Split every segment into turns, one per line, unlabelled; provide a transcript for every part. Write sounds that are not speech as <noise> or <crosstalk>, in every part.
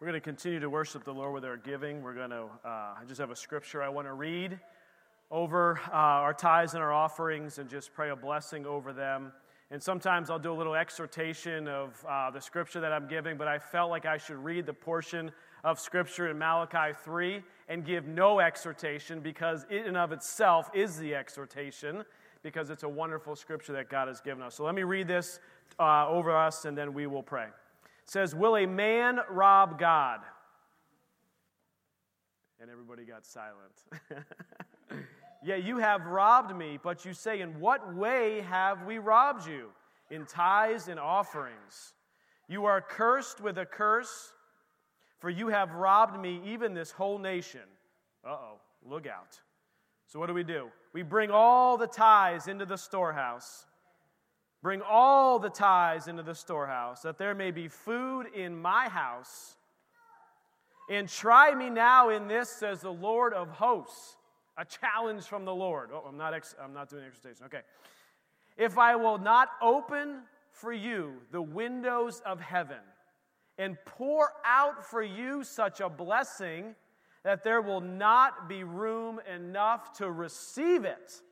We're going to continue to worship the Lord with our giving. We're going to, uh, I just have a scripture I want to read over uh, our tithes and our offerings and just pray a blessing over them. And sometimes I'll do a little exhortation of uh, the scripture that I'm giving, but I felt like I should read the portion of scripture in Malachi 3 and give no exhortation because it in of itself is the exhortation because it's a wonderful scripture that God has given us. So let me read this uh, over us and then we will pray says, Will a man rob God? And everybody got silent. <laughs> yeah, you have robbed me, but you say, In what way have we robbed you? In tithes and offerings. You are cursed with a curse, for you have robbed me, even this whole nation. Uh oh, look out. So, what do we do? We bring all the tithes into the storehouse Bring all the tithes into the storehouse, that there may be food in my house. And try me now in this, says the Lord of hosts. A challenge from the Lord. Oh, I'm not, ex- I'm not doing exhortation. Okay. If I will not open for you the windows of heaven and pour out for you such a blessing that there will not be room enough to receive it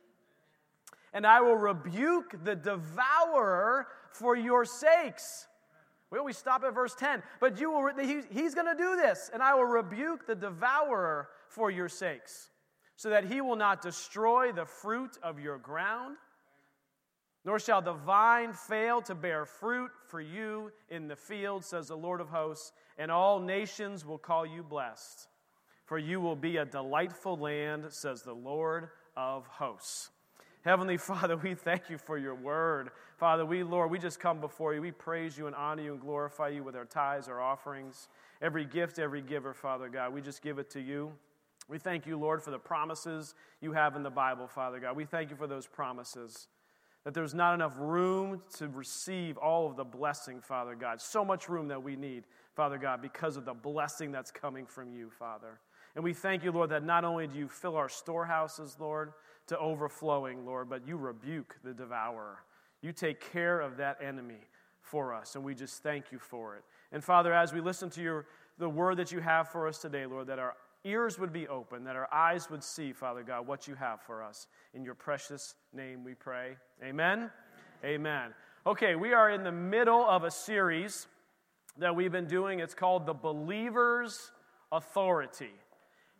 and I will rebuke the devourer for your sakes. We always stop at verse 10, but you will, he, he's going to do this, and I will rebuke the devourer for your sakes, so that he will not destroy the fruit of your ground, nor shall the vine fail to bear fruit for you in the field, says the Lord of hosts, and all nations will call you blessed. For you will be a delightful land, says the Lord of hosts. Heavenly <laughs> Father, we thank you for your word. Father, we, Lord, we just come before you. We praise you and honor you and glorify you with our tithes, our offerings, every gift, every giver, Father God. We just give it to you. We thank you, Lord, for the promises you have in the Bible, Father God. We thank you for those promises. That there's not enough room to receive all of the blessing, Father God. So much room that we need, Father God, because of the blessing that's coming from you, Father. And we thank you, Lord, that not only do you fill our storehouses, Lord, to overflowing, Lord, but you rebuke the devourer. You take care of that enemy for us, and we just thank you for it. And Father, as we listen to your the word that you have for us today, Lord, that our ears would be open, that our eyes would see, Father God, what you have for us. In your precious name we pray. Amen. Amen. Okay, we are in the middle of a series that we've been doing. It's called The Believer's Authority.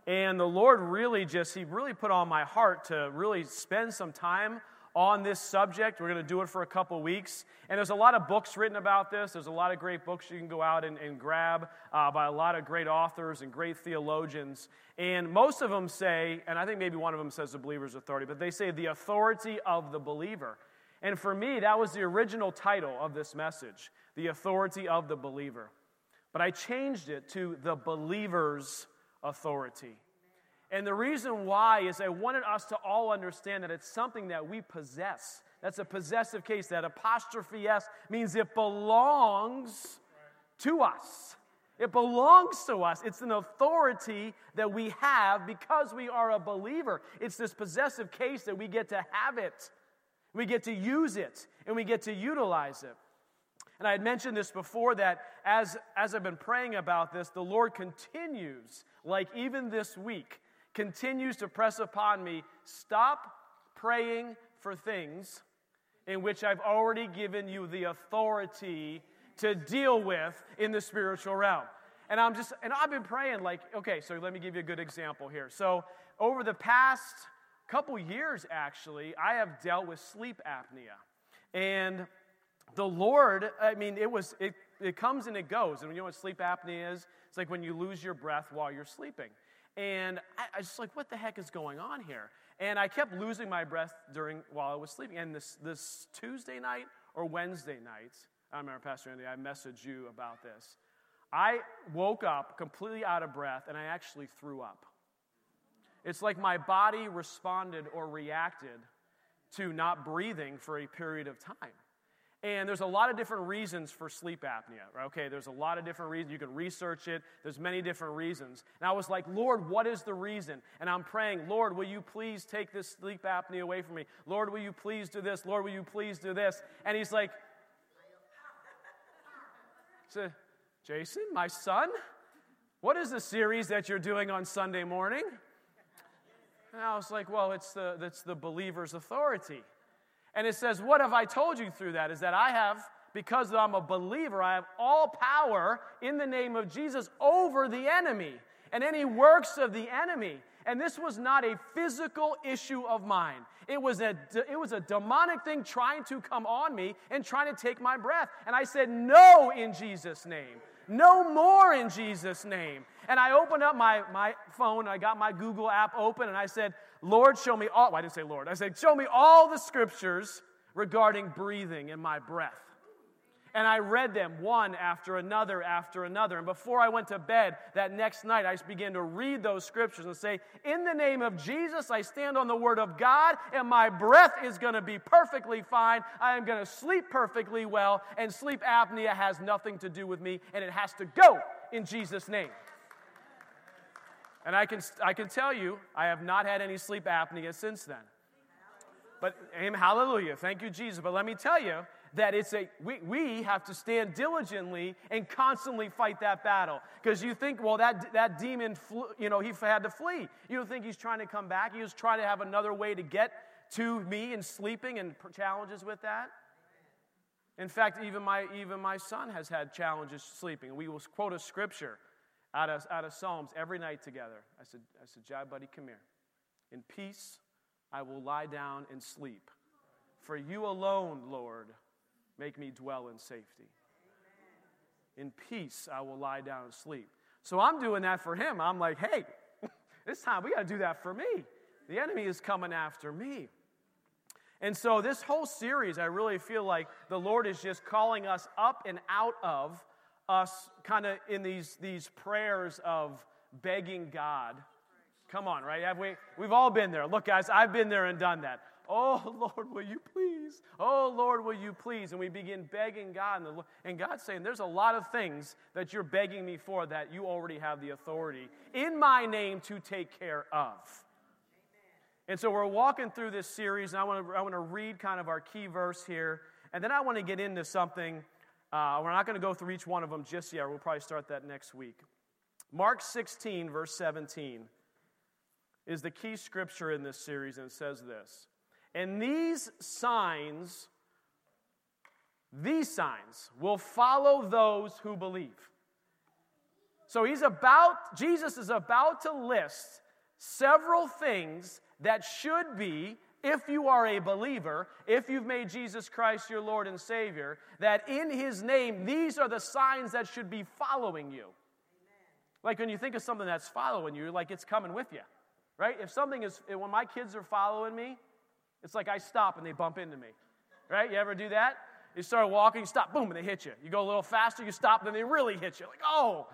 And the Lord really just, He really put on my heart to really spend some time on this subject. We're going to do it for a couple weeks. And there's a lot of books written about this. There's a lot of great books you can go out and, and grab uh, by a lot of great authors and great theologians. And most of them say, and I think maybe one of them says the believer's authority, but they say the authority of the believer. And for me, that was the original title of this message the authority of the believer. But I changed it to the believer's authority. And the reason why is I wanted us to all understand that it's something that we possess. That's a possessive case. That apostrophe S means it belongs to us. It belongs to us. It's an authority that we have because we are a believer. It's this possessive case that we get to have it, we get to use it, and we get to utilize it. And I had mentioned this before that as, as I've been praying about this, the Lord continues, like even this week, continues to press upon me stop praying for things in which I've already given you the authority to deal with in the spiritual realm. And I'm just, and I've been praying, like, okay, so let me give you a good example here. So, over the past couple years, actually, I have dealt with sleep apnea. And the Lord, I mean, it was it, it comes and it goes. And you know what sleep apnea is? It's like when you lose your breath while you're sleeping. And I, I just like, what the heck is going on here? And I kept losing my breath during while I was sleeping. And this this Tuesday night or Wednesday night, I remember Pastor Andy, I messaged you about this. I woke up completely out of breath and I actually threw up. It's like my body responded or reacted to not breathing for a period of time. And there's a lot of different reasons for sleep apnea. Okay, there's a lot of different reasons. You can research it. There's many different reasons. And I was like, Lord, what is the reason? And I'm praying, Lord, will you please take this sleep apnea away from me? Lord, will you please do this? Lord, will you please do this? And he's like, <laughs> so, Jason, my son, What is the series that you're doing on Sunday morning? And I was like, Well, it's the, it's the believer's authority. And it says, What have I told you through that? Is that I have, because I'm a believer, I have all power in the name of Jesus over the enemy and any works of the enemy. And this was not a physical issue of mine. It was, a, it was a demonic thing trying to come on me and trying to take my breath. And I said, No, in Jesus' name. No more in Jesus' name. And I opened up my, my phone, I got my Google app open, and I said, Lord, show me all. Well, I didn't say Lord. I said, Show me all the scriptures regarding breathing and my breath. And I read them one after another after another. And before I went to bed that next night, I began to read those scriptures and say, In the name of Jesus, I stand on the word of God, and my breath is going to be perfectly fine. I am going to sleep perfectly well, and sleep apnea has nothing to do with me, and it has to go in Jesus' name. And I can, I can tell you, I have not had any sleep apnea since then. But, amen, hallelujah, thank you, Jesus. But let me tell you, that it's a we, we have to stand diligently and constantly fight that battle. Because you think well that that demon flew, you know he had to flee. You don't think he's trying to come back? He was trying to have another way to get to me and sleeping and challenges with that? In fact even my even my son has had challenges sleeping. We will quote a scripture out of, out of psalms every night together. I said i said jai buddy come here. In peace i will lie down and sleep. For you alone lord Make me dwell in safety. In peace, I will lie down and sleep. So I'm doing that for him. I'm like, hey, <laughs> this time we got to do that for me. The enemy is coming after me. And so, this whole series, I really feel like the Lord is just calling us up and out of us kind of in these, these prayers of begging God. Come on, right? Have we, we've all been there. Look, guys, I've been there and done that. Oh, <laughs> Lord, will you please? Oh, Lord, will you please? And we begin begging God. And, the, and God's saying, There's a lot of things that you're begging me for that you already have the authority in my name to take care of. And so we're walking through this series, and I want to, I want to read kind of our key verse here. And then I want to get into something. Uh, we're not going to go through each one of them just yet. We'll probably start that next week. Mark 16, verse 17, is the key scripture in this series, and it says this and these signs, these signs will follow those who believe. So he's about, Jesus is about to list several things that should be, if you are a believer, if you've made Jesus Christ your Lord and Savior, that in his name, these are the signs that should be following you. Like when you think of something that's following you, like it's coming with you, right? If something is, when my kids are following me, it's like I stop and they bump into me. Right? You ever do that? You start walking, you stop, boom, and they hit you. You go a little faster, you stop, then they really hit you. Like, oh,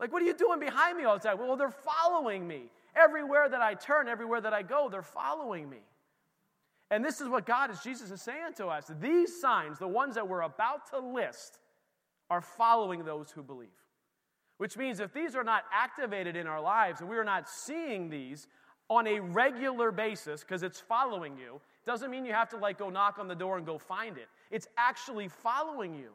like, what are you doing behind me all the time? Well, they're following me. Everywhere that I turn, everywhere that I go, they're following me. And this is what God is, Jesus is saying to us. These signs, the ones that we're about to list, are following those who believe. Which means if these are not activated in our lives and we are not seeing these, on a regular basis because it's following you doesn't mean you have to like go knock on the door and go find it. It's actually following you.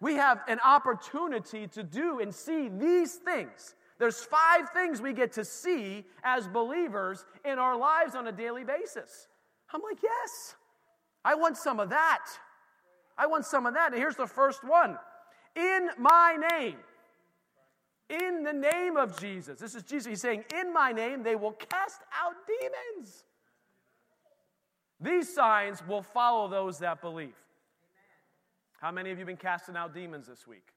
We have an opportunity to do and see these things. There's five things we get to see as believers in our lives on a daily basis. I'm like, yes, I want some of that. I want some of that. And here's the first one in my name. In the name of Jesus. This is Jesus. He's saying, In my name, they will cast out demons. These signs will follow those that believe. How many of you been casting out demons this week?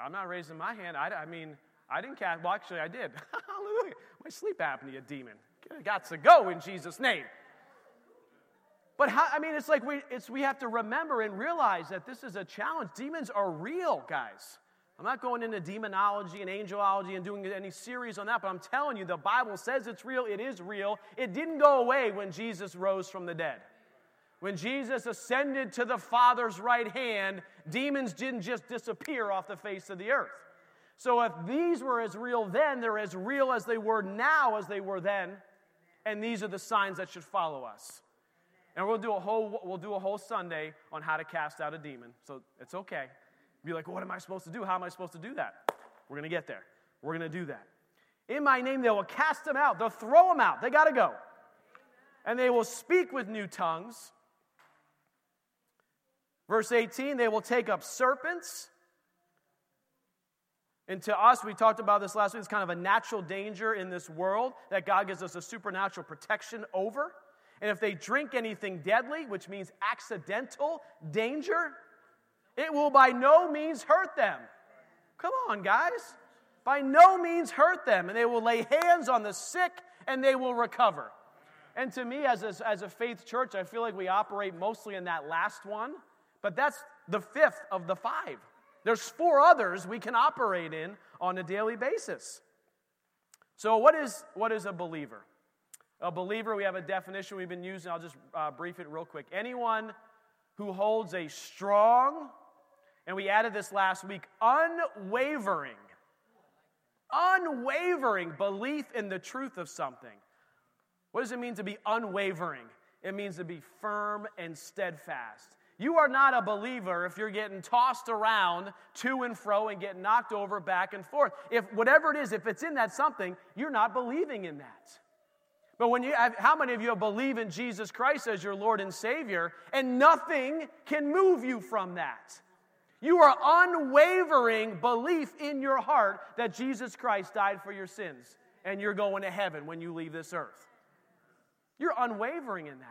I'm not raising my hand. I, I mean, I didn't cast, well, actually, I did. <laughs> Hallelujah. My sleep apnea demon. Got to go in Jesus' name. But how, I mean, it's like we, it's, we have to remember and realize that this is a challenge. Demons are real, guys. I'm not going into demonology and angelology and doing any series on that, but I'm telling you, the Bible says it's real. It is real. It didn't go away when Jesus rose from the dead. When Jesus ascended to the Father's right hand, demons didn't just disappear off the face of the earth. So if these were as real then, they're as real as they were now as they were then. And these are the signs that should follow us. And we'll do a whole we'll do a whole Sunday on how to cast out a demon. So it's okay. Be like, what am I supposed to do? How am I supposed to do that? We're going to get there. We're going to do that. In my name, they will cast them out. They'll throw them out. They got to go. And they will speak with new tongues. Verse 18, they will take up serpents. And to us, we talked about this last week, it's kind of a natural danger in this world that God gives us a supernatural protection over. And if they drink anything deadly, which means accidental danger, it will by no means hurt them. Come on, guys. By no means hurt them. And they will lay hands on the sick and they will recover. And to me, as a, as a faith church, I feel like we operate mostly in that last one, but that's the fifth of the five. There's four others we can operate in on a daily basis. So, what is, what is a believer? A believer, we have a definition we've been using. I'll just uh, brief it real quick. Anyone who holds a strong, and we added this last week, unwavering, unwavering belief in the truth of something. What does it mean to be unwavering? It means to be firm and steadfast. You are not a believer if you're getting tossed around to and fro and getting knocked over back and forth. If whatever it is, if it's in that something, you're not believing in that. But when you have, how many of you believe in Jesus Christ as your Lord and Savior, and nothing can move you from that? You are unwavering belief in your heart that Jesus Christ died for your sins and you're going to heaven when you leave this earth. You're unwavering in that.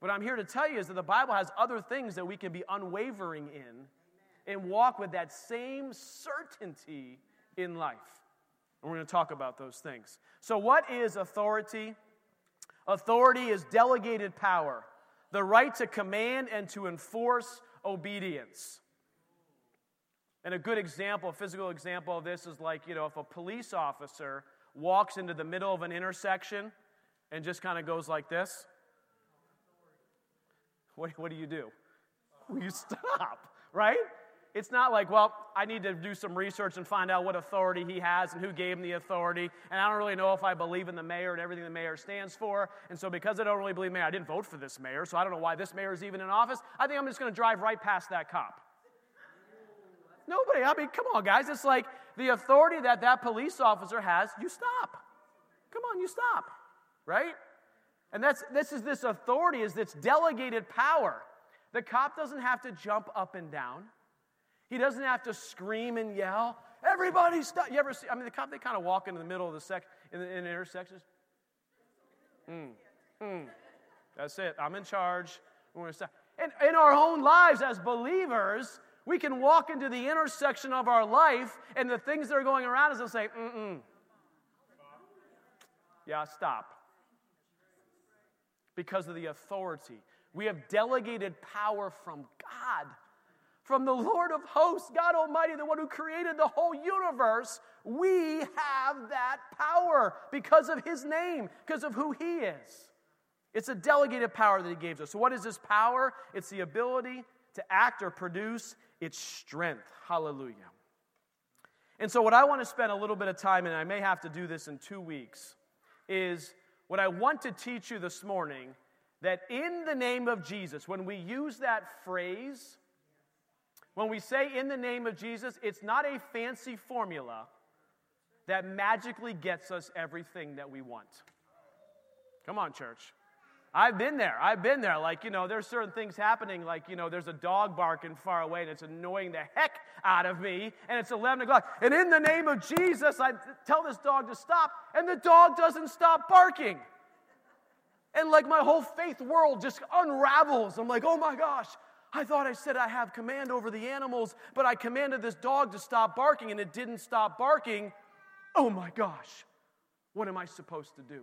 What I'm here to tell you is that the Bible has other things that we can be unwavering in and walk with that same certainty in life. And we're going to talk about those things. So, what is authority? Authority is delegated power, the right to command and to enforce obedience. And a good example, a physical example of this is like, you know, if a police officer walks into the middle of an intersection and just kind of goes like this, what, what do you do? You stop, right? It's not like, well, I need to do some research and find out what authority he has and who gave him the authority. And I don't really know if I believe in the mayor and everything the mayor stands for. And so, because I don't really believe in the mayor, I didn't vote for this mayor, so I don't know why this mayor is even in office. I think I'm just going to drive right past that cop. Nobody. I mean, come on, guys. It's like the authority that that police officer has, you stop. Come on, you stop. Right? And that's this is this authority is this delegated power. The cop doesn't have to jump up and down. He doesn't have to scream and yell. Everybody stop. You ever see? I mean, the cop, they kind of walk into the middle of the sec in the, in the intersections. Mm, mm. That's it. I'm in charge. We're to stop. And in our own lives as believers, we can walk into the intersection of our life and the things that are going around us and say, mm mm. Yeah, stop. Because of the authority. We have delegated power from God from the Lord of hosts, God Almighty, the one who created the whole universe, we have that power because of his name, because of who he is. It's a delegated power that he gave us. So, what is this power? It's the ability to act or produce its strength. Hallelujah. And so, what I want to spend a little bit of time, and I may have to do this in two weeks, is what I want to teach you this morning that in the name of Jesus, when we use that phrase, when we say in the name of Jesus, it's not a fancy formula that magically gets us everything that we want. Come on, church. I've been there. I've been there. Like, you know, there's certain things happening. Like, you know, there's a dog barking far away and it's annoying the heck out of me. And it's 11 o'clock. And in the name of Jesus, I tell this dog to stop. And the dog doesn't stop barking. And like my whole faith world just unravels. I'm like, oh my gosh, I thought I said I have command over the animals, but I commanded this dog to stop barking and it didn't stop barking. Oh my gosh, what am I supposed to do?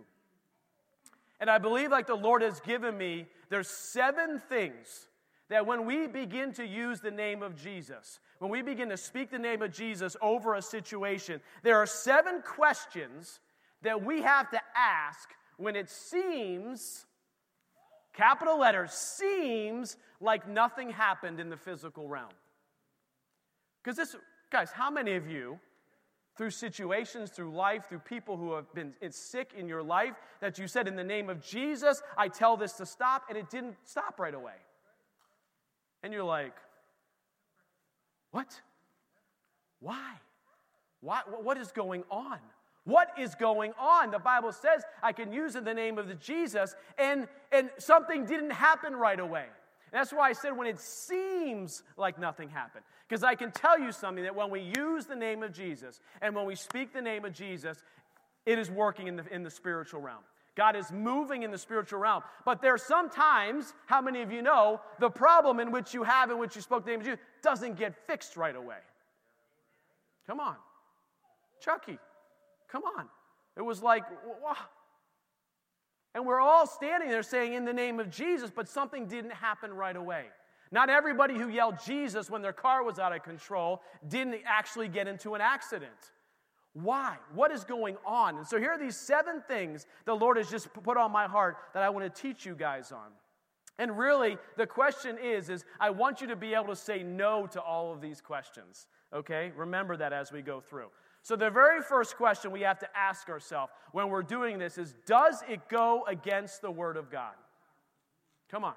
And I believe, like the Lord has given me, there's seven things that when we begin to use the name of Jesus, when we begin to speak the name of Jesus over a situation, there are seven questions that we have to ask when it seems capital letters, seems like nothing happened in the physical realm. Because this, guys, how many of you, through situations, through life, through people who have been sick in your life, that you said, In the name of Jesus, I tell this to stop, and it didn't stop right away? And you're like, What? Why? Why? What is going on? What is going on? The Bible says I can use in the name of the Jesus, and, and something didn't happen right away. And that's why I said when it seems like nothing happened. Because I can tell you something that when we use the name of Jesus and when we speak the name of Jesus, it is working in the, in the spiritual realm. God is moving in the spiritual realm. But there's sometimes, how many of you know, the problem in which you have, in which you spoke the name of Jesus, doesn't get fixed right away. Come on. Chucky, Come on. It was like, wow. And we're all standing there saying, in the name of Jesus, but something didn't happen right away. Not everybody who yelled Jesus when their car was out of control didn't actually get into an accident. Why? What is going on? And so here are these seven things the Lord has just put on my heart that I want to teach you guys on. And really, the question is, is I want you to be able to say no to all of these questions. Okay? Remember that as we go through. So, the very first question we have to ask ourselves when we're doing this is Does it go against the Word of God? Come on.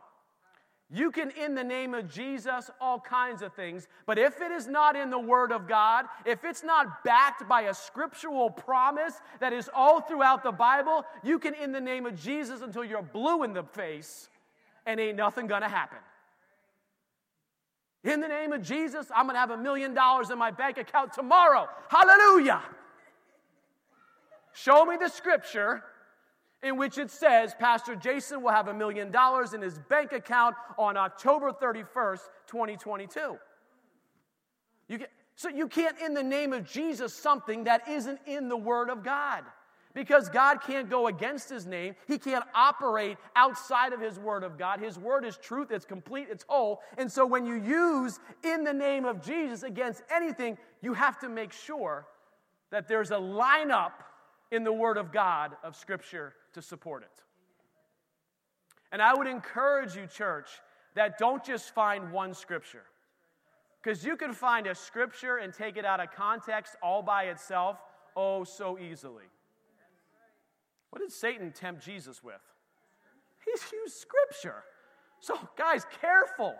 You can, in the name of Jesus, all kinds of things, but if it is not in the Word of God, if it's not backed by a scriptural promise that is all throughout the Bible, you can, in the name of Jesus, until you're blue in the face, and ain't nothing gonna happen. In the name of Jesus, I'm going to have a million dollars in my bank account tomorrow. Hallelujah. Show me the scripture in which it says Pastor Jason will have a million dollars in his bank account on October 31st, 2022. You get, so you can't, in the name of Jesus, something that isn't in the Word of God because God can't go against his name. He can't operate outside of his word of God. His word is truth, it's complete, it's whole. And so when you use in the name of Jesus against anything, you have to make sure that there's a lineup in the word of God of scripture to support it. And I would encourage you, church, that don't just find one scripture. Because you can find a scripture and take it out of context all by itself oh so easily. What did Satan tempt Jesus with? He's used scripture. So, guys, careful.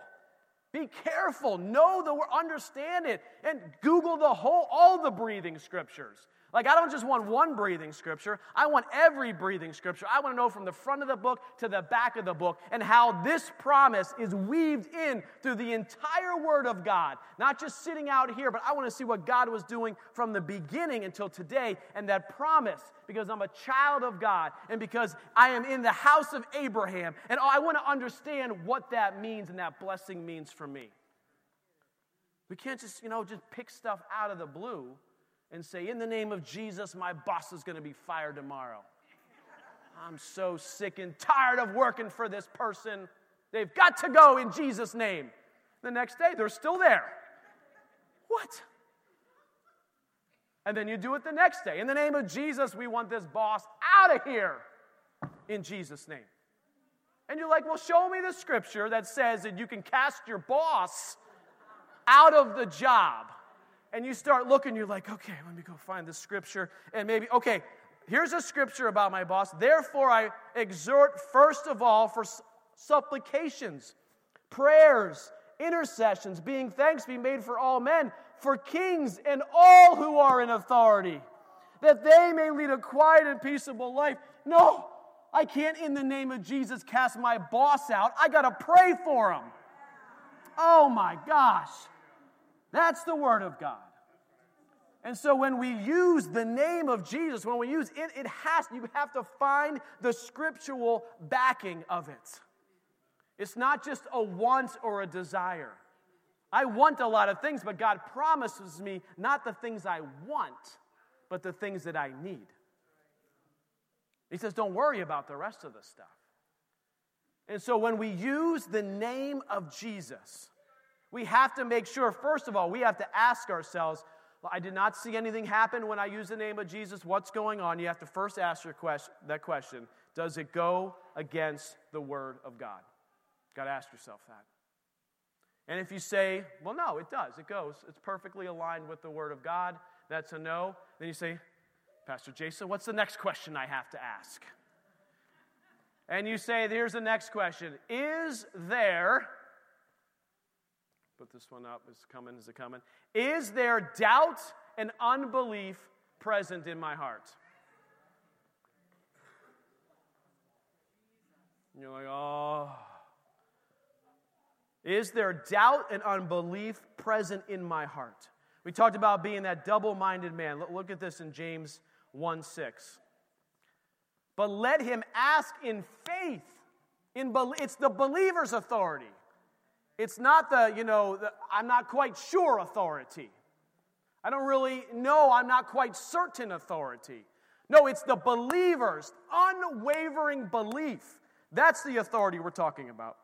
Be careful. Know the word, understand it, and Google the whole, all the breathing scriptures. Like, I don't just want one breathing scripture, I want every breathing scripture. I want to know from the front of the book to the back of the book and how this promise is weaved in through the entire Word of God. Not just sitting out here, but I want to see what God was doing from the beginning until today and that promise because I'm a child of God and because I am in the house of Abraham. And I want to understand what that means and that blessing means for me. We can't just, you know, just pick stuff out of the blue and say, In the name of Jesus, my boss is going to be fired tomorrow. I'm so sick and tired of working for this person. They've got to go in Jesus' name. The next day, they're still there. What? And then you do it the next day. In the name of Jesus, we want this boss out of here. In Jesus' name. And you're like, well, show me the scripture that says that you can cast your boss out of the job and you start looking, you're like, okay, let me go find the scripture. And maybe, okay, here's a scripture about my boss. Therefore, I exhort first of all for supplications, prayers, intercessions, being thanks be made for all men, for kings and all who are in authority, that they may lead a quiet and peaceable life. No, I can't, in the name of Jesus, cast my boss out. I got to pray for him. Oh my gosh. That's the Word of God. And so when we use the name of Jesus, when we use it, it has, you have to find the scriptural backing of it. It's not just a want or a desire. I want a lot of things, but God promises me not the things I want, but the things that I need. He says, don't worry about the rest of the stuff. And so when we use the name of Jesus, we have to make sure, first of all, we have to ask ourselves, I did not see anything happen when I used the name of Jesus. What's going on? You have to first ask question, that question Does it go against the Word of God? you Got to ask yourself that. And if you say, well, no, it does, it goes, it's perfectly aligned with the Word of God, that's a no, then you say, Pastor Jason, what's the next question I have to ask? And you say, here's the next question Is there put this one up. Is coming? Is it coming? Is there doubt and unbelief present in my heart? And you're like, oh. Is there doubt and unbelief present in my heart? We talked about being that double minded man. Look at this in James 1 6. But let him ask in faith. In it's the believer's authority. It's not the, you know, the, I'm not quite sure authority. I don't really know, I'm not quite certain authority. No, it's the believer's unwavering belief. That's the authority we're talking about.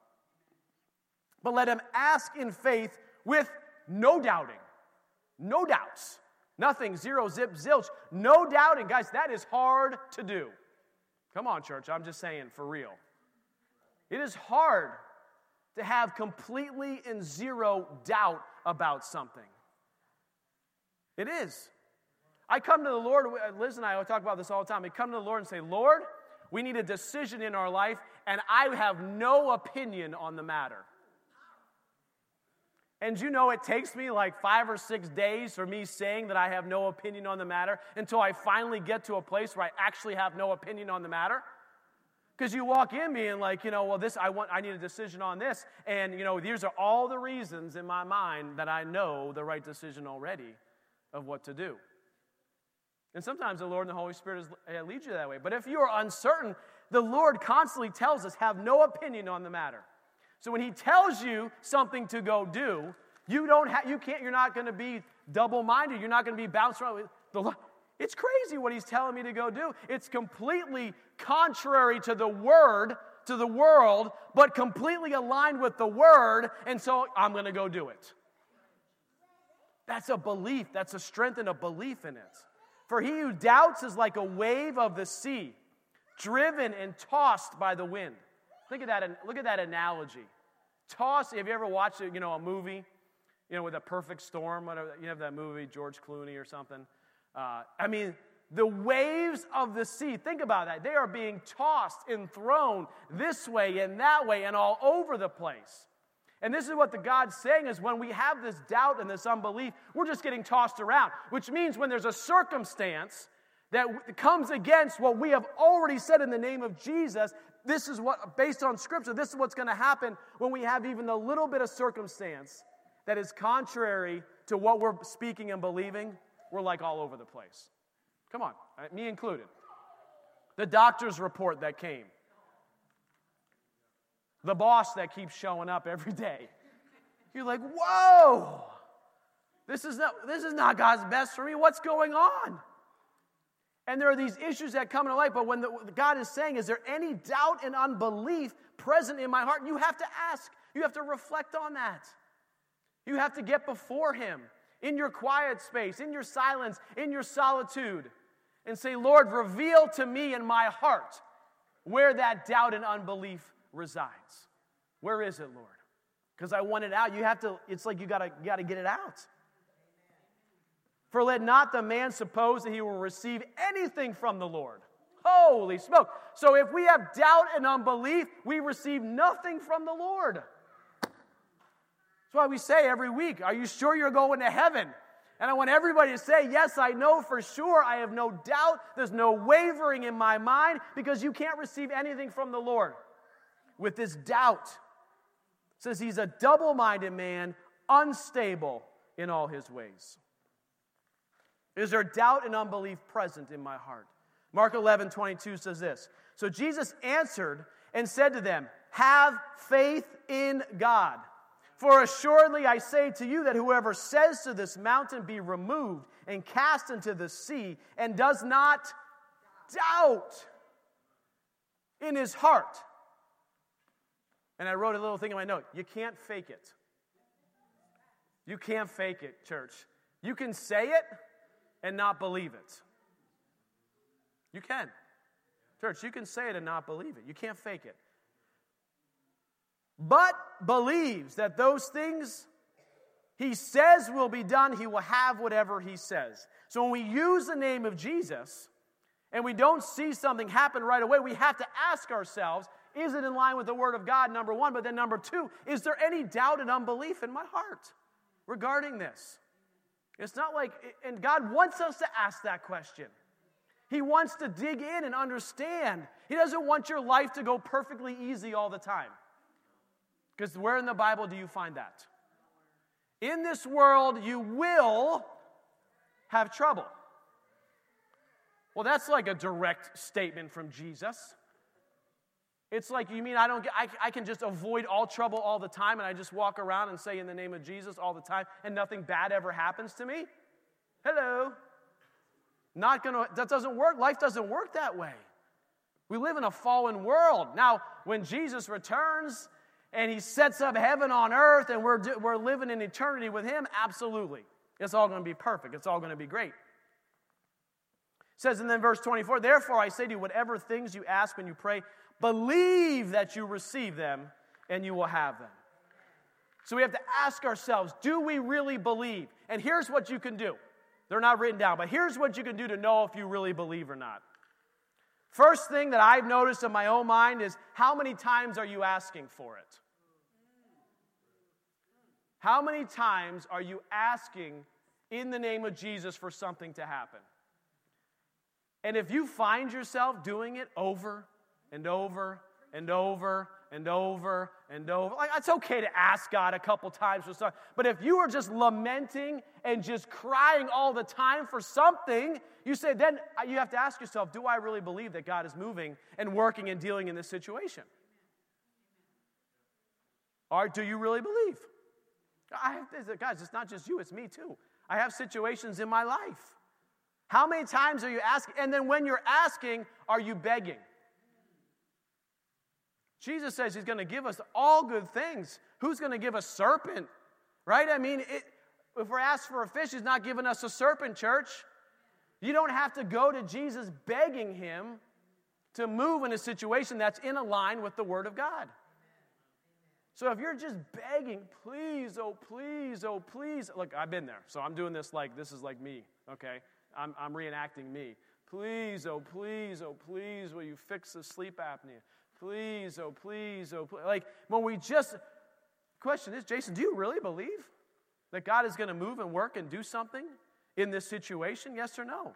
But let him ask in faith with no doubting. No doubts. Nothing, zero, zip, zilch. No doubting. Guys, that is hard to do. Come on, church. I'm just saying, for real. It is hard to have completely and zero doubt about something. It is. I come to the Lord, uh, Liz and I talk about this all the time. I come to the Lord and say, Lord, we need a decision in our life, and I have no opinion on the matter. And you know, it takes me like five or six days for me saying that I have no opinion on the matter until I finally get to a place where I actually have no opinion on the matter. Because you walk in being like, you know, well, this I want I need a decision on this. And you know, these are all the reasons in my mind that I know the right decision already of what to do. And sometimes the Lord and the Holy Spirit is, uh, lead you that way. But if you are uncertain, the Lord constantly tells us, have no opinion on the matter. So when he tells you something to go do, you don't have, you can't, you're not going to be double-minded. You're not going to be bounced around. With the, it's crazy what he's telling me to go do. It's completely contrary to the word, to the world, but completely aligned with the word, and so I'm going to go do it. That's a belief. That's a strength and a belief in it. For he who doubts is like a wave of the sea, driven and tossed by the wind. Think of that. Look at that analogy. Toss. Have you ever watched you know a movie, you know, with a perfect storm? Whatever you have that movie, George Clooney or something. Uh, I mean, the waves of the sea. Think about that. They are being tossed and thrown this way and that way and all over the place. And this is what the God's saying is when we have this doubt and this unbelief, we're just getting tossed around, which means when there's a circumstance that comes against what we have already said in the name of Jesus, this is what, based on scripture, this is what's going to happen when we have even a little bit of circumstance that is contrary to what we're speaking and believing. We're like all over the place. Come on, right, me included. The doctor's report that came, the boss that keeps showing up every day. You're like, whoa, this is not, this is not God's best for me. What's going on? And there are these issues that come into life, but when the, God is saying, Is there any doubt and unbelief present in my heart? You have to ask. You have to reflect on that. You have to get before Him in your quiet space, in your silence, in your solitude, and say, Lord, reveal to me in my heart where that doubt and unbelief resides. Where is it, Lord? Because I want it out. You have to, it's like you gotta, you gotta get it out. For let not the man suppose that he will receive anything from the Lord. Holy smoke. So if we have doubt and unbelief, we receive nothing from the Lord. Why we say every week, Are you sure you're going to heaven? And I want everybody to say, Yes, I know for sure. I have no doubt. There's no wavering in my mind because you can't receive anything from the Lord with this doubt. It says he's a double minded man, unstable in all his ways. Is there doubt and unbelief present in my heart? Mark 11, 22 says this. So Jesus answered and said to them, Have faith in God. For assuredly I say to you that whoever says to this mountain, Be removed and cast into the sea, and does not doubt in his heart. And I wrote a little thing in my note you can't fake it. You can't fake it, church. You can say it, and not believe it. You can. Church, you can say it and not believe it. You can't fake it. But believes that those things he says will be done, he will have whatever he says. So when we use the name of Jesus and we don't see something happen right away, we have to ask ourselves Is it in line with the Word of God, number one? But then, number two, is there any doubt and unbelief in my heart regarding this? It's not like, and God wants us to ask that question. He wants to dig in and understand. He doesn't want your life to go perfectly easy all the time. Because where in the Bible do you find that? In this world, you will have trouble. Well, that's like a direct statement from Jesus. It's like, you mean I don't get, I, I can just avoid all trouble all the time and I just walk around and say in the name of Jesus all the time and nothing bad ever happens to me? Hello. Not gonna, that doesn't work. Life doesn't work that way. We live in a fallen world. Now, when Jesus returns and he sets up heaven on earth and we're, we're living in eternity with him, absolutely. It's all going to be perfect. It's all going to be great. It says in then verse 24, therefore I say to you, whatever things you ask when you pray, believe that you receive them and you will have them. So we have to ask ourselves, do we really believe? And here's what you can do. They're not written down, but here's what you can do to know if you really believe or not. First thing that I've noticed in my own mind is how many times are you asking for it? How many times are you asking in the name of Jesus for something to happen? And if you find yourself doing it over and over and over and over and over. Like, it's okay to ask God a couple times for something. But if you are just lamenting and just crying all the time for something, you say, then you have to ask yourself, do I really believe that God is moving and working and dealing in this situation? Or do you really believe? I have, guys, it's not just you, it's me too. I have situations in my life. How many times are you asking? And then when you're asking, are you begging? Jesus says he's going to give us all good things. Who's going to give a serpent? Right? I mean, it, if we're asked for a fish, he's not giving us a serpent, church. You don't have to go to Jesus begging him to move in a situation that's in a line with the Word of God. So if you're just begging, please, oh, please, oh, please. Look, I've been there. So I'm doing this like this is like me, okay? I'm, I'm reenacting me. Please, oh, please, oh, please, will you fix the sleep apnea? Please, oh, please, oh, please. Like when we just, question is, Jason, do you really believe that God is going to move and work and do something in this situation? Yes or no?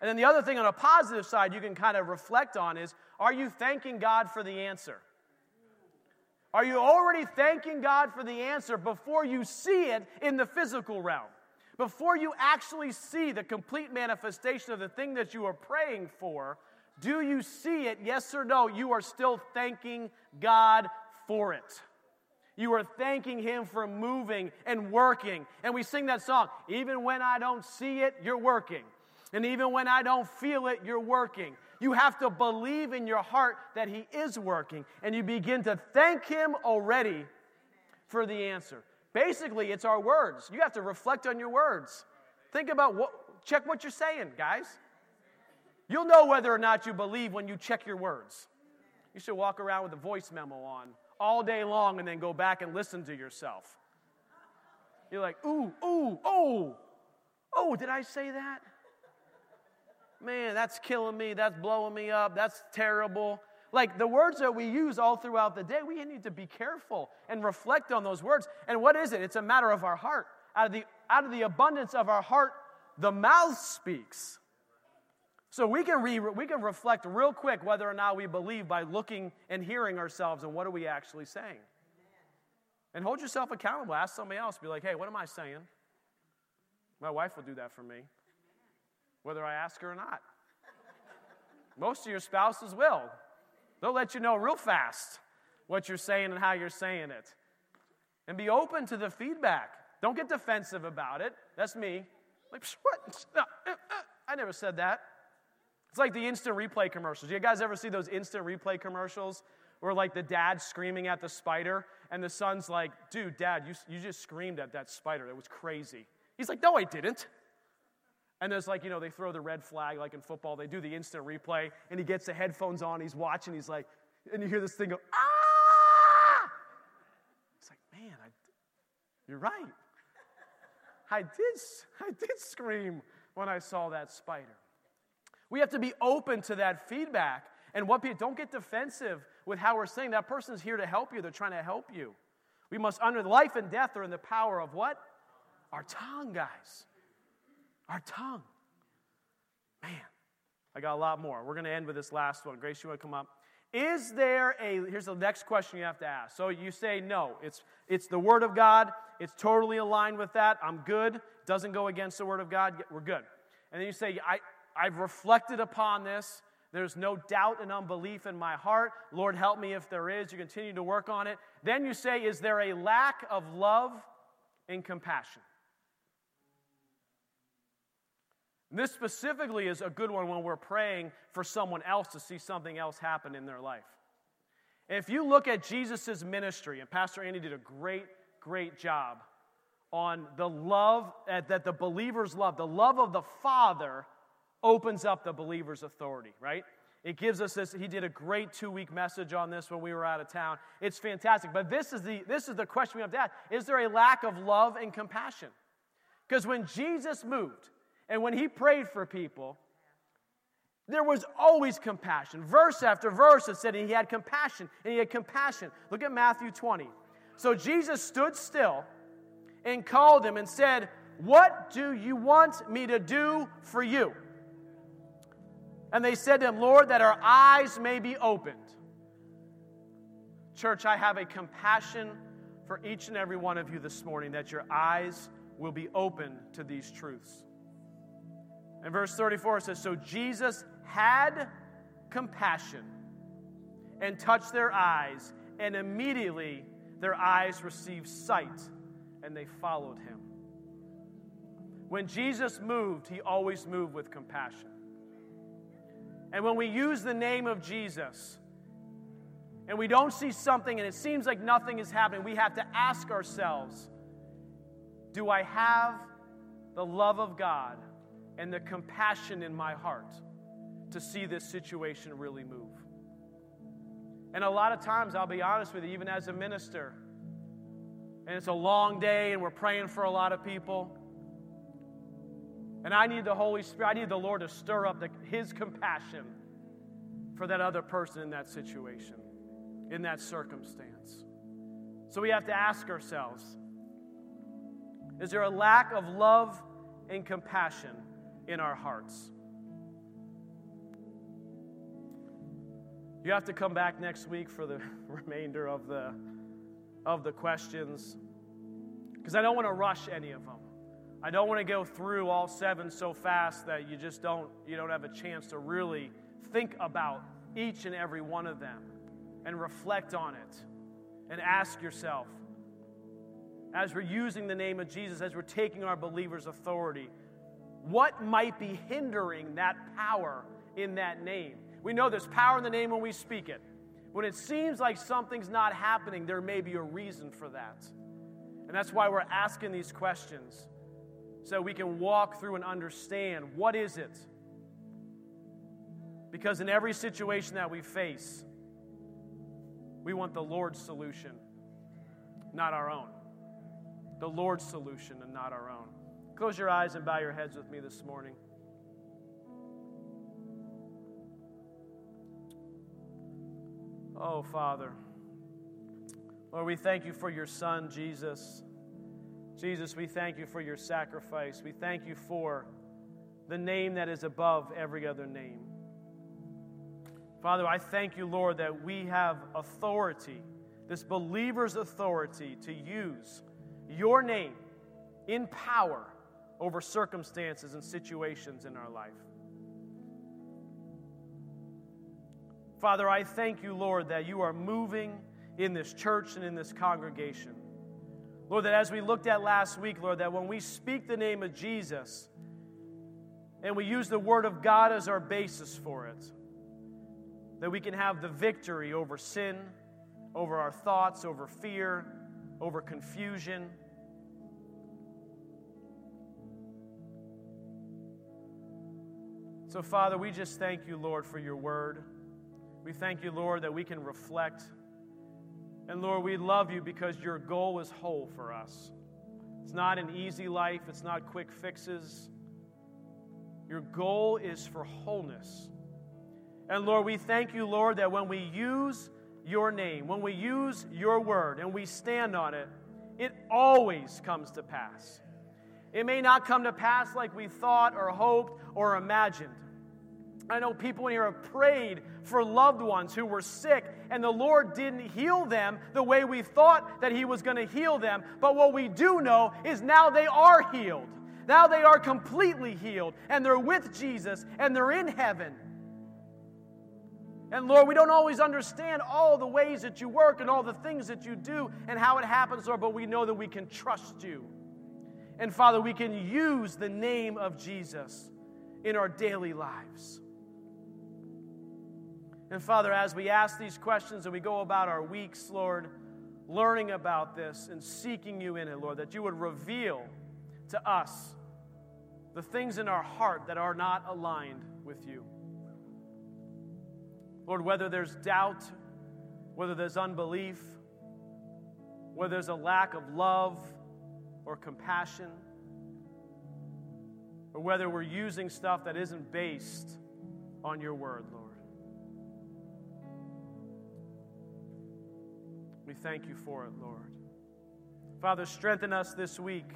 And then the other thing on a positive side you can kind of reflect on is are you thanking God for the answer? Are you already thanking God for the answer before you see it in the physical realm? Before you actually see the complete manifestation of the thing that you are praying for, do you see it? Yes or no? You are still thanking God for it. You are thanking Him for moving and working. And we sing that song, even when I don't see it, you're working. And even when I don't feel it, you're working. You have to believe in your heart that He is working. And you begin to thank Him already for the answer. Basically, it's our words. You have to reflect on your words. Think about what, check what you're saying, guys. You'll know whether or not you believe when you check your words. You should walk around with a voice memo on all day long and then go back and listen to yourself. You're like, ooh, ooh, oh, oh, did I say that? Man, that's killing me. That's blowing me up. That's terrible. Like the words that we use all throughout the day, we need to be careful and reflect on those words. And what is it? It's a matter of our heart. Out of the, out of the abundance of our heart, the mouth speaks. So we can, re, we can reflect real quick whether or not we believe by looking and hearing ourselves and what are we actually saying. And hold yourself accountable. Ask somebody else. Be like, hey, what am I saying? My wife will do that for me, whether I ask her or not. Most of your spouses will. They'll let you know real fast what you're saying and how you're saying it. And be open to the feedback. Don't get defensive about it. That's me. Like, what? Uh, uh, I never said that. It's like the instant replay commercials. You guys ever see those instant replay commercials where like the dad screaming at the spider and the son's like, dude, dad, you, you just screamed at that spider. That was crazy. He's like, no, I didn't. And there's like, you know, they throw the red flag like in football. They do the instant replay and he gets the headphones on. He's watching. He's like, and you hear this thing go, ah! It's like, man, I, you're right. I did, I did scream when I saw that spider. We have to be open to that feedback and what people don't get defensive with how we're saying that person's here to help you. They're trying to help you. We must under life and death are in the power of what? Our tongue, guys. Our tongue. Man, I got a lot more. We're going to end with this last one. Grace, you want to come up? Is there a, here's the next question you have to ask. So you say no. It's, it's the Word of God. It's totally aligned with that. I'm good. Doesn't go against the Word of God. We're good. And then you say, I, I've reflected upon this. There's no doubt and unbelief in my heart. Lord, help me if there is. You continue to work on it. Then you say, Is there a lack of love and compassion? This specifically is a good one when we're praying for someone else to see something else happen in their life. And if you look at Jesus' ministry, and Pastor Andy did a great, great job on the love that the believers love, the love of the Father opens up the believer's authority, right? It gives us this. He did a great two week message on this when we were out of town. It's fantastic. But this is the, this is the question we have to ask Is there a lack of love and compassion? Because when Jesus moved and when he prayed for people, there was always compassion. Verse after verse, it said he had compassion and he had compassion. Look at Matthew 20. So Jesus stood still and called him and said, What do you want me to do for you? And they said to him, Lord, that our eyes may be opened. Church, I have a compassion for each and every one of you this morning that your eyes will be open to these truths. And verse 34 says, So Jesus had compassion and touched their eyes, and immediately their eyes received sight, and they followed him. When Jesus moved, he always moved with compassion. And when we use the name of Jesus and we don't see something and it seems like nothing is happening, we have to ask ourselves Do I have the love of God and the compassion in my heart to see this situation really move? And a lot of times, I'll be honest with you, even as a minister, and it's a long day and we're praying for a lot of people. And I need the Holy Spirit, I need the Lord to stir up the, His compassion for that other person in that situation, in that circumstance. So we have to ask ourselves is there a lack of love and compassion in our hearts? You have to come back next week for the <laughs> remainder of the, of the questions because I don't want to rush any of them. I don't want to go through all seven so fast that you just don't you don't have a chance to really think about each and every one of them and reflect on it and ask yourself as we're using the name of Jesus as we're taking our believers authority what might be hindering that power in that name we know there's power in the name when we speak it when it seems like something's not happening there may be a reason for that and that's why we're asking these questions so we can walk through and understand what is it? Because in every situation that we face, we want the Lord's solution, not our own. The Lord's solution and not our own. Close your eyes and bow your heads with me this morning. Oh, Father. Lord, we thank you for your Son, Jesus. Jesus, we thank you for your sacrifice. We thank you for the name that is above every other name. Father, I thank you, Lord, that we have authority, this believer's authority, to use your name in power over circumstances and situations in our life. Father, I thank you, Lord, that you are moving in this church and in this congregation. Lord, that as we looked at last week, Lord, that when we speak the name of Jesus and we use the Word of God as our basis for it, that we can have the victory over sin, over our thoughts, over fear, over confusion. So, Father, we just thank you, Lord, for your word. We thank you, Lord, that we can reflect and Lord, we love you because your goal is whole for us. It's not an easy life, it's not quick fixes. Your goal is for wholeness. And Lord, we thank you, Lord, that when we use your name, when we use your word and we stand on it, it always comes to pass. It may not come to pass like we thought or hoped or imagined. I know people in here have prayed for loved ones who were sick, and the Lord didn't heal them the way we thought that He was going to heal them. But what we do know is now they are healed. Now they are completely healed, and they're with Jesus, and they're in heaven. And Lord, we don't always understand all the ways that you work and all the things that you do and how it happens, Lord, but we know that we can trust you. And Father, we can use the name of Jesus in our daily lives. And Father, as we ask these questions and we go about our weeks, Lord, learning about this and seeking you in it, Lord, that you would reveal to us the things in our heart that are not aligned with you. Lord, whether there's doubt, whether there's unbelief, whether there's a lack of love or compassion, or whether we're using stuff that isn't based on your word, Lord. We thank you for it, Lord. Father, strengthen us this week.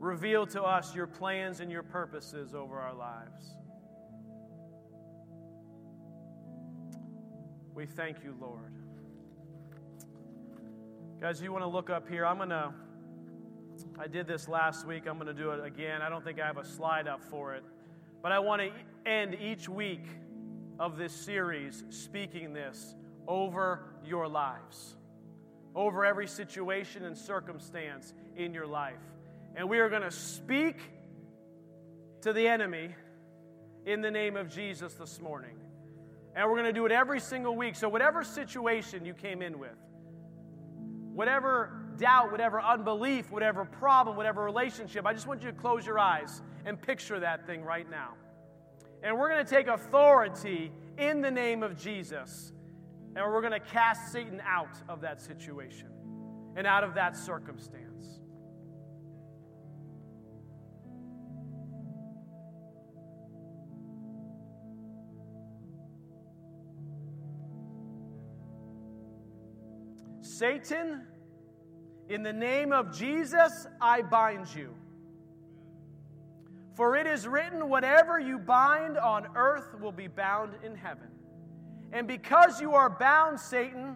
Reveal to us your plans and your purposes over our lives. We thank you, Lord. Guys, you want to look up here? I'm going to, I did this last week. I'm going to do it again. I don't think I have a slide up for it. But I want to end each week of this series speaking this over your lives, over every situation and circumstance in your life. And we are going to speak to the enemy in the name of Jesus this morning. And we're going to do it every single week. So, whatever situation you came in with, whatever doubt, whatever unbelief, whatever problem, whatever relationship, I just want you to close your eyes and picture that thing right now. And we're going to take authority in the name of Jesus and we're going to cast Satan out of that situation and out of that circumstance. Satan, in the name of Jesus, I bind you. For it is written, whatever you bind on earth will be bound in heaven. And because you are bound, Satan,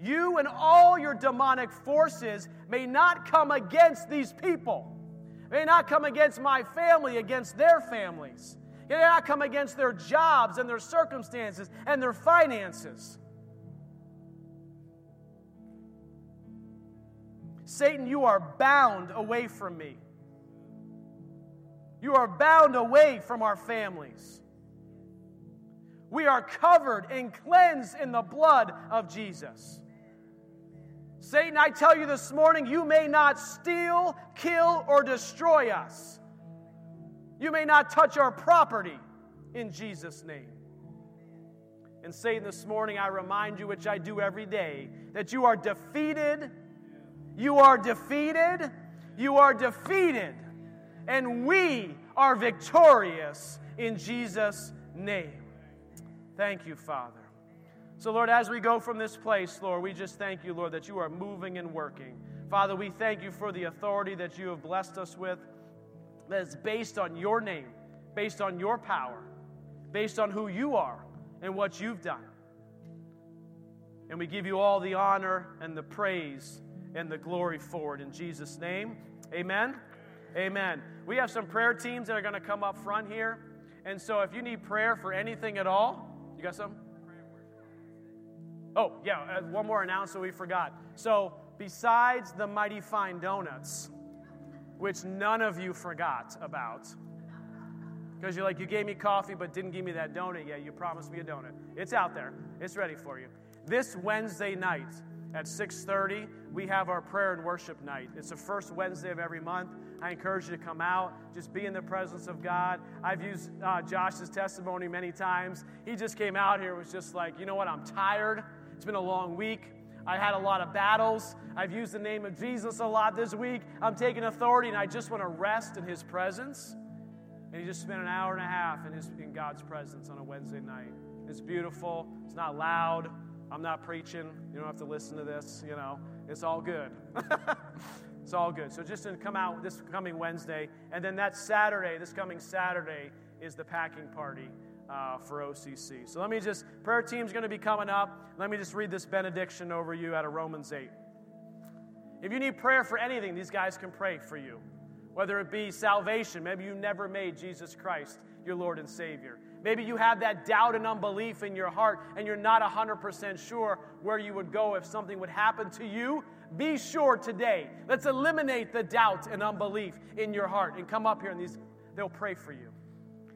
you and all your demonic forces may not come against these people, may not come against my family, against their families. They may not come against their jobs and their circumstances and their finances. Satan, you are bound away from me. You are bound away from our families. We are covered and cleansed in the blood of Jesus. Satan, I tell you this morning, you may not steal, kill, or destroy us. You may not touch our property in Jesus' name. And Satan, this morning, I remind you, which I do every day, that you are defeated. You are defeated. You are defeated. And we are victorious in Jesus' name. Thank you, Father. So, Lord, as we go from this place, Lord, we just thank you, Lord, that you are moving and working. Father, we thank you for the authority that you have blessed us with that is based on your name, based on your power, based on who you are and what you've done. And we give you all the honor and the praise and the glory for it. In Jesus' name, amen. Amen. We have some prayer teams that are going to come up front here. And so if you need prayer for anything at all, you got some? Oh, yeah, uh, one more announcement we forgot. So, besides the Mighty Fine Donuts, which none of you forgot about, because you're like, you gave me coffee but didn't give me that donut yet. You promised me a donut. It's out there. It's ready for you. This Wednesday night at 6:30, we have our prayer and worship night. It's the first Wednesday of every month. I encourage you to come out, just be in the presence of God. I've used uh, Josh's testimony many times. He just came out here, was just like, you know what, I'm tired. It's been a long week. I had a lot of battles. I've used the name of Jesus a lot this week. I'm taking authority and I just want to rest in his presence. and he just spent an hour and a half in, his, in God's presence on a Wednesday night. It's beautiful. It's not loud. I'm not preaching. You don't have to listen to this. You know, it's all good. <laughs> it's all good. So just to come out this coming Wednesday, and then that Saturday, this coming Saturday, is the packing party uh, for OCC. So let me just, prayer team's going to be coming up. Let me just read this benediction over you out of Romans 8. If you need prayer for anything, these guys can pray for you. Whether it be salvation, maybe you never made Jesus Christ your Lord and Savior. Maybe you have that doubt and unbelief in your heart and you're not 100% sure where you would go if something would happen to you. Be sure today. Let's eliminate the doubt and unbelief in your heart and come up here and these they'll pray for you.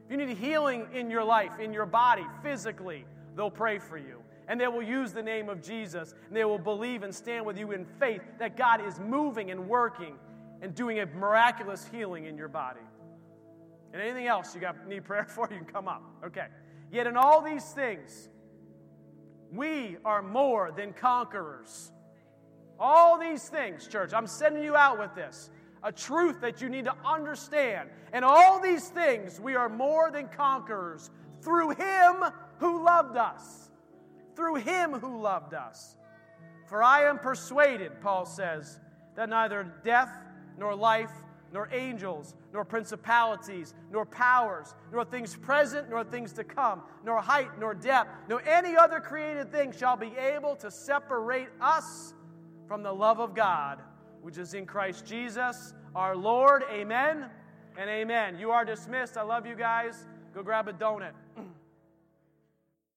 If you need healing in your life, in your body, physically, they'll pray for you. And they will use the name of Jesus and they will believe and stand with you in faith that God is moving and working and doing a miraculous healing in your body. And anything else you got need prayer <laughs> for, you can come up. Okay. Yet in all these things, we are more than conquerors. All these things, church, I'm sending you out with this a truth that you need to understand. And all these things, we are more than conquerors through Him who loved us. Through Him who loved us. For I am persuaded, Paul says, that neither death nor life, nor angels, nor principalities, nor powers, nor things present, nor things to come, nor height, nor depth, nor any other created thing shall be able to separate us from the love of God which is in Christ Jesus our Lord. Amen and amen. You are dismissed. I love you guys. Go grab a donut. <clears throat>